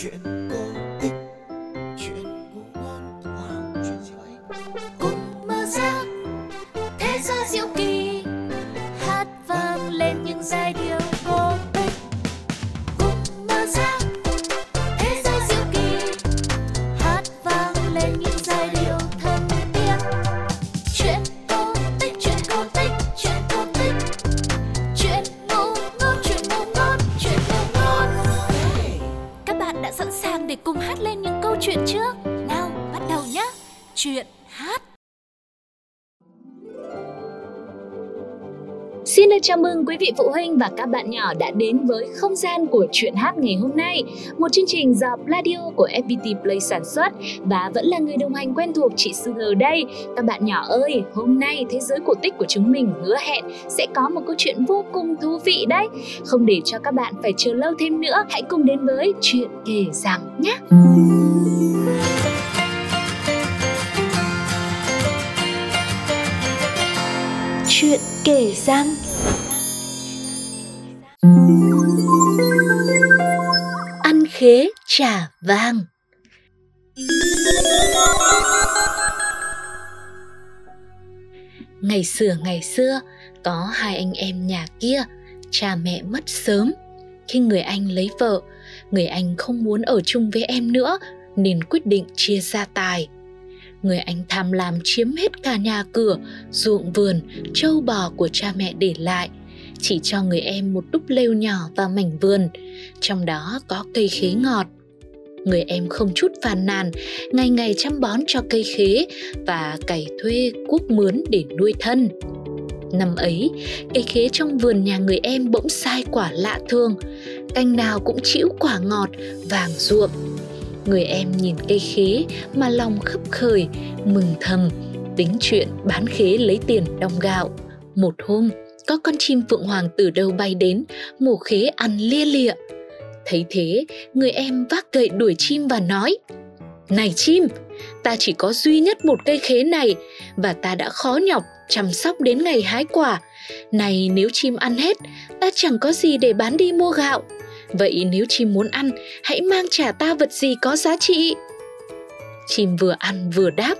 chuyện cổ lên những câu chuyện trước. Nào bắt đầu nhé chuyện hát. Xin được chào mừng quý vị phụ huynh và các bạn nhỏ đã đến với không gian của chuyện hát ngày hôm nay, một chương trình do Pladio của FPT Play sản xuất và vẫn là người đồng hành quen thuộc chị Sugar đây. Các bạn nhỏ ơi, hôm nay thế giới cổ tích của chúng mình hứa hẹn sẽ có một câu chuyện vô cùng thú vị đấy. Không để cho các bạn phải chờ lâu thêm nữa, hãy cùng đến với chuyện kể rằng nhé. Chuyện kể rằng Ăn khế trà vàng Ngày xưa ngày xưa, có hai anh em nhà kia, cha mẹ mất sớm. Khi người anh lấy vợ, người anh không muốn ở chung với em nữa, nên quyết định chia gia tài. Người anh tham lam chiếm hết cả nhà cửa, ruộng vườn trâu bò của cha mẹ để lại chỉ cho người em một đúc lều nhỏ và mảnh vườn. Trong đó có cây khế ngọt. Người em không chút phàn nàn, ngày ngày chăm bón cho cây khế và cày thuê cuốc mướn để nuôi thân. Năm ấy, cây khế trong vườn nhà người em bỗng sai quả lạ thường. Cành nào cũng chĩu quả ngọt, vàng ruộm. Người em nhìn cây khế mà lòng khấp khởi, mừng thầm, tính chuyện bán khế lấy tiền đong gạo. Một hôm có con chim phượng hoàng từ đâu bay đến, mổ khế ăn lia lịa. Thấy thế, người em vác gậy đuổi chim và nói, này chim, ta chỉ có duy nhất một cây khế này và ta đã khó nhọc chăm sóc đến ngày hái quả. Này nếu chim ăn hết, ta chẳng có gì để bán đi mua gạo. Vậy nếu chim muốn ăn, hãy mang trả ta vật gì có giá trị? Chim vừa ăn vừa đáp,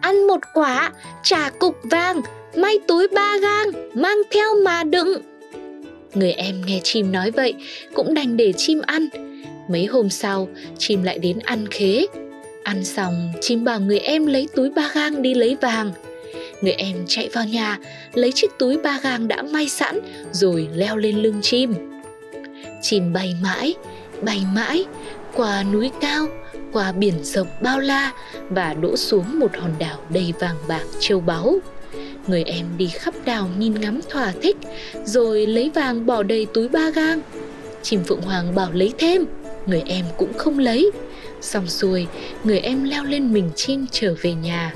ăn một quả trả cục vàng may túi ba gang, mang theo mà đựng. Người em nghe chim nói vậy cũng đành để chim ăn. Mấy hôm sau, chim lại đến ăn khế. Ăn xong, chim bảo người em lấy túi ba gang đi lấy vàng. Người em chạy vào nhà, lấy chiếc túi ba gang đã may sẵn, rồi leo lên lưng chim. Chim bay mãi bay mãi, qua núi cao, qua biển rộng bao la và đỗ xuống một hòn đảo đầy vàng bạc châu báu người em đi khắp đảo nhìn ngắm thỏa thích, rồi lấy vàng bỏ đầy túi ba gang. Chim phượng hoàng bảo lấy thêm, người em cũng không lấy. Xong xuôi, người em leo lên mình chim trở về nhà.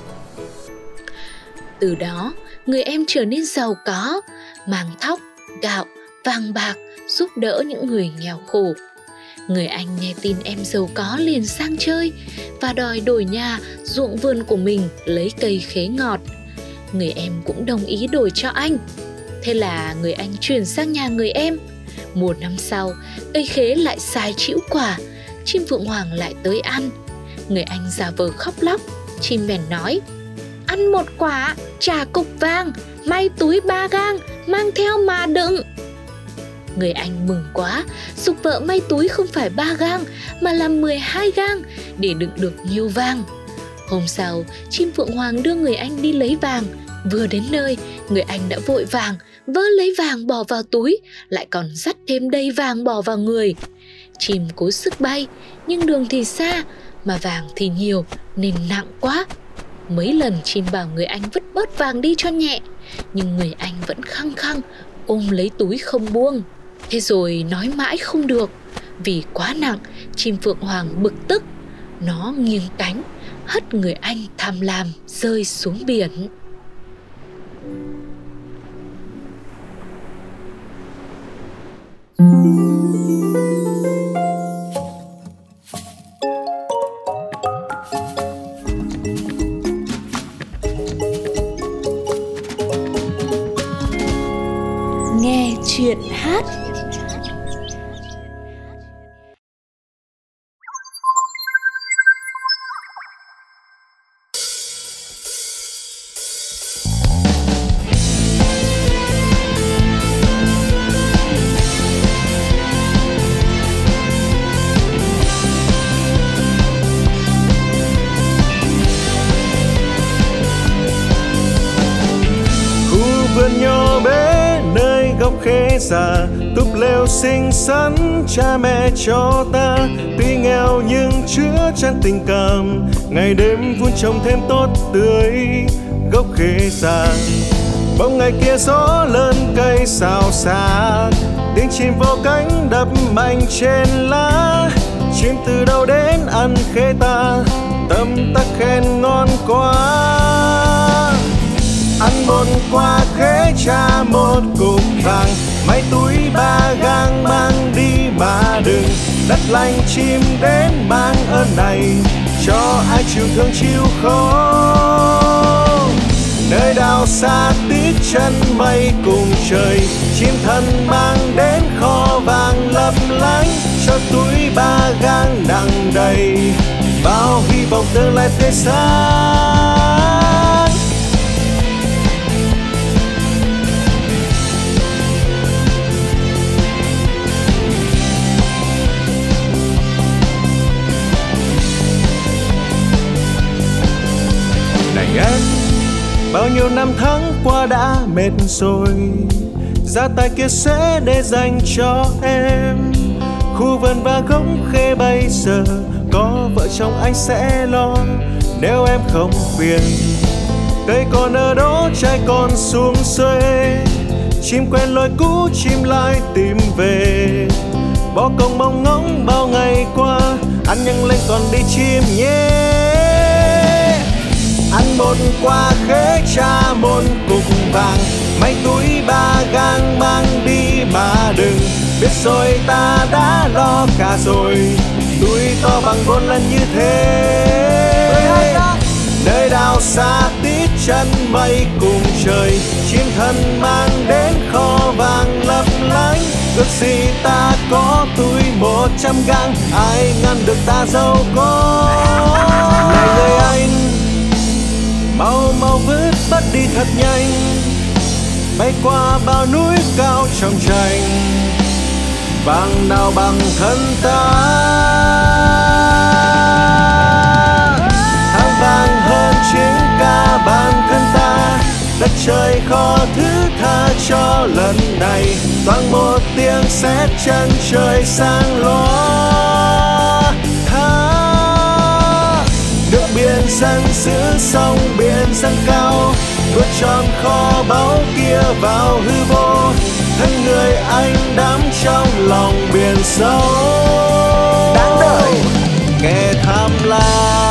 Từ đó, người em trở nên giàu có, mang thóc, gạo, vàng bạc, giúp đỡ những người nghèo khổ. Người anh nghe tin em giàu có liền sang chơi và đòi đổi nhà ruộng vườn của mình lấy cây khế ngọt người em cũng đồng ý đổi cho anh. Thế là người anh chuyển sang nhà người em. Mùa năm sau cây khế lại sai chĩu quả chim phượng hoàng lại tới ăn. Người anh giả vờ khóc lóc. Chim bèn nói, ăn một quả trả cục vàng, may túi ba gang, mang theo mà đựng. Người anh mừng quá, dục vợ may túi không phải ba gang, mà là 12 gang để đựng được nhiều vàng hôm sau, chim phượng hoàng đưa người anh đi lấy vàng. Vừa đến nơi, người anh đã vội vàng vỡ lấy vàng bỏ vào túi, lại còn dắt thêm đầy vàng bỏ vào người. Chim cố sức bay, nhưng đường thì xa, mà vàng thì nhiều, nên nặng quá. Mấy lần chim bảo người anh vứt bớt vàng đi cho nhẹ, nhưng người anh vẫn khăng khăng, ôm lấy túi không buông. Thế rồi nói mãi không được, vì quá nặng, chim phượng hoàng bực tức. Nó nghiêng cánh hất người anh tham lam rơi xuống biển. Nghe chuyện hát già túp lều xinh xắn, cha mẹ cho ta. Tuy nghèo nhưng chứa chan tình cảm, ngày đêm vun trồng thêm tốt tươi gốc khế già bỗng ngày kia gió lớn, cây xào xạc tiếng chim vô cánh đập mạnh trên lá. Chim từ đâu đến ăn khế ta, tâm ta khen ngon quá. Ăn một quả khế cha một cục vàng. Máy túi ba gang mang đi mà đừng. Đất lành chim đến mang ơn này. Cho ai chịu thương chịu khó nơi đào xa tít chân mây cùng trời. Chim thân mang đến kho vàng lấp lánh. Cho túi ba gang nặng đầy. Bao hy vọng tương lai tươi sáng. Mệt rồi. Gia tài kia sẽ để dành cho em. Khu vườn và gốc khê bây giờ có vợ chồng anh sẽ lo. Nếu em không phiền, cây còn ở đó, trái còn xuống xuê. Chim quen lối cũ, chim lại tìm về. Bỏ công mong ngóng bao ngày qua, ăn nhanh lên còn đi chim nhé. yeah một quả khế cha một cục vàng. Mấy túi ba gang mang đi mà đừng. Biết rồi ta đã lo cả rồi. Túi to bằng bốn lần như thế. Nơi đào xa tít chân mây cùng trời. Chim thân mang đến kho vàng lấp lánh. Ước gì ta có túi một trăm gang. Ai ngăn được ta giàu có? Này thật nhanh. Bay qua bao núi cao trong tranh bằng nào bằng thân ta. Thang vàng hơn chiến ca bản thân ta, đất trời khó thứ tha cho lần này. Toàn một tiếng sét chân trời sang lóa tha nước biển dân giữ sông biển dân cao nuốt tròn kho báu kia vào hư vô. Thân người anh đắm trong lòng biển sâu. Đáng đời. Kẻ tham lam.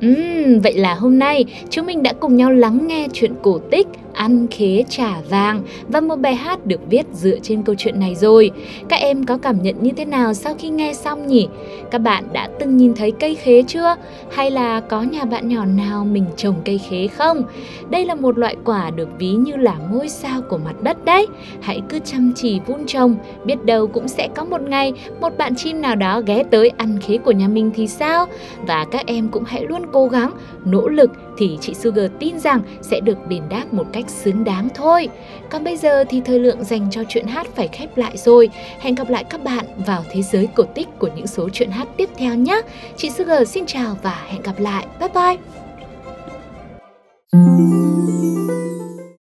Ừm, vậy là hôm nay chúng mình đã cùng nhau lắng nghe chuyện cổ tích Ăn khế trả vàng và một bài hát được viết dựa trên câu chuyện này rồi. Các em có cảm nhận như thế nào sau khi nghe xong nhỉ? Các bạn đã từng nhìn thấy cây khế chưa? Hay là có nhà bạn nhỏ nào mình trồng cây khế không? Đây là một loại quả được ví như là ngôi sao của mặt đất đấy. Hãy cứ chăm chỉ vun trồng, biết đâu cũng sẽ có một ngày một bạn chim nào đó ghé tới ăn khế của nhà mình thì sao? Và các em cũng hãy luôn cố gắng, nỗ lực thì chị Sugar tin rằng sẽ được đền đáp một cách xứng đáng thôi. Còn bây giờ thì thời lượng dành cho chuyện hát phải khép lại rồi. Hẹn gặp lại các bạn vào thế giới cổ tích của những số chuyện hát tiếp theo nhé. Chị Sugar xin chào và hẹn gặp lại. Bye bye!